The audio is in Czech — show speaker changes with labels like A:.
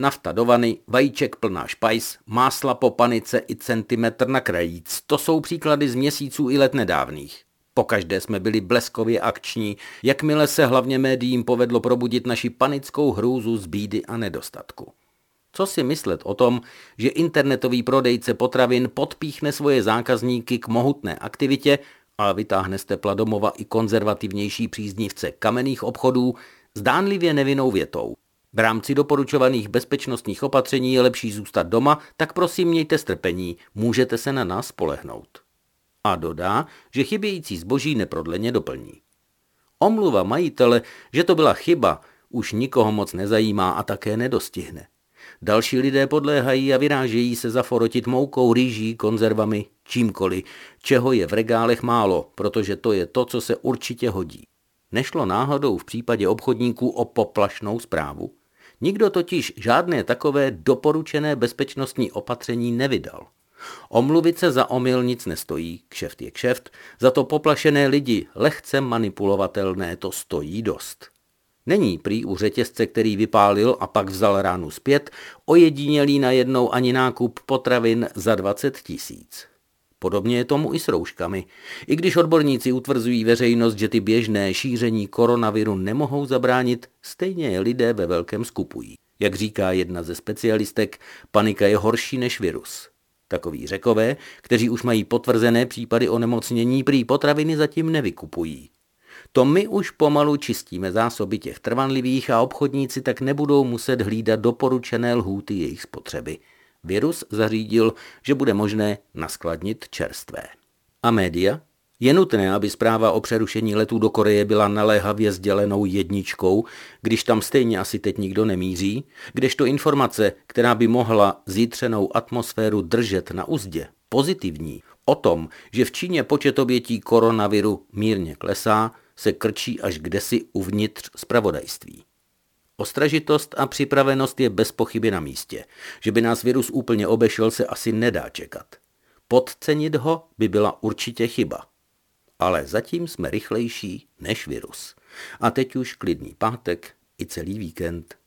A: Nafta do vany, vajíček plná špajs, másla po panice i centimetr na krajíc. To jsou příklady z měsíců i let nedávných. Pokaždé jsme byli bleskově akční, jakmile se hlavně médiím povedlo probudit naši panickou hrůzu z bídy a nedostatku. Co si myslet o tom, že internetový prodejce potravin podpíchne svoje zákazníky k mohutné aktivitě a vytáhne z tepla domova i konzervativnější příznivce kamenných obchodů zdánlivě nevinnou větou. V rámci doporučovaných bezpečnostních opatření je lepší zůstat doma, tak prosím mějte strpení, můžete se na nás spolehnout. A dodá, že chybějící zboží neprodleně doplní. Omluva majitele, že to byla chyba, už nikoho moc nezajímá a také nedostihne. Další lidé podléhají a vyrážejí se zaforotit moukou, rýží, konzervami, čímkoliv, čeho je v regálech málo, protože to je to, co se určitě hodí. Nešlo náhodou v případě obchodníků o poplašnou zprávu? Nikdo totiž žádné takové doporučené bezpečnostní opatření nevydal. Omluvit se za omyl nic nestojí, kšeft je kšeft, za to poplašené lidi, lehce manipulovatelné, to stojí dost. Není prý u řetězce, který vypálil a pak vzal ránu zpět, ojedinělý najednou ani nákup potravin za 20 tisíc. Podobně je tomu i s rouškami. I když odborníci utvrzují veřejnost, že ty běžné šíření koronaviru nemohou zabránit, stejně je lidé ve velkém skupují. Jak říká jedna ze specialistek, panika je horší než virus. Takoví řekové, kteří už mají potvrzené případy onemocnění, prý potraviny zatím nevykupují. To my už pomalu čistíme zásoby těch trvanlivých a obchodníci tak nebudou muset hlídat doporučené lhůty jejich spotřeby. Virus zařídil, že bude možné naskladnit čerstvé. A média? Je nutné, aby zpráva o přerušení letů do Koreje byla naléhavě sdělenou jedničkou, když tam stejně asi teď nikdo nemíří, kdežto informace, která by mohla zítřenou atmosféru držet na uzdě, pozitivní, o tom, že v Číně počet obětí koronaviru mírně klesá, se krčí až kdesi uvnitř zpravodajství. Ostražitost a připravenost je bez pochyby na místě. Že by nás virus úplně obešel, se asi nedá čekat. Podcenit ho by byla určitě chyba. Ale zatím jsme rychlejší než virus. A teď už klidný pátek i celý víkend.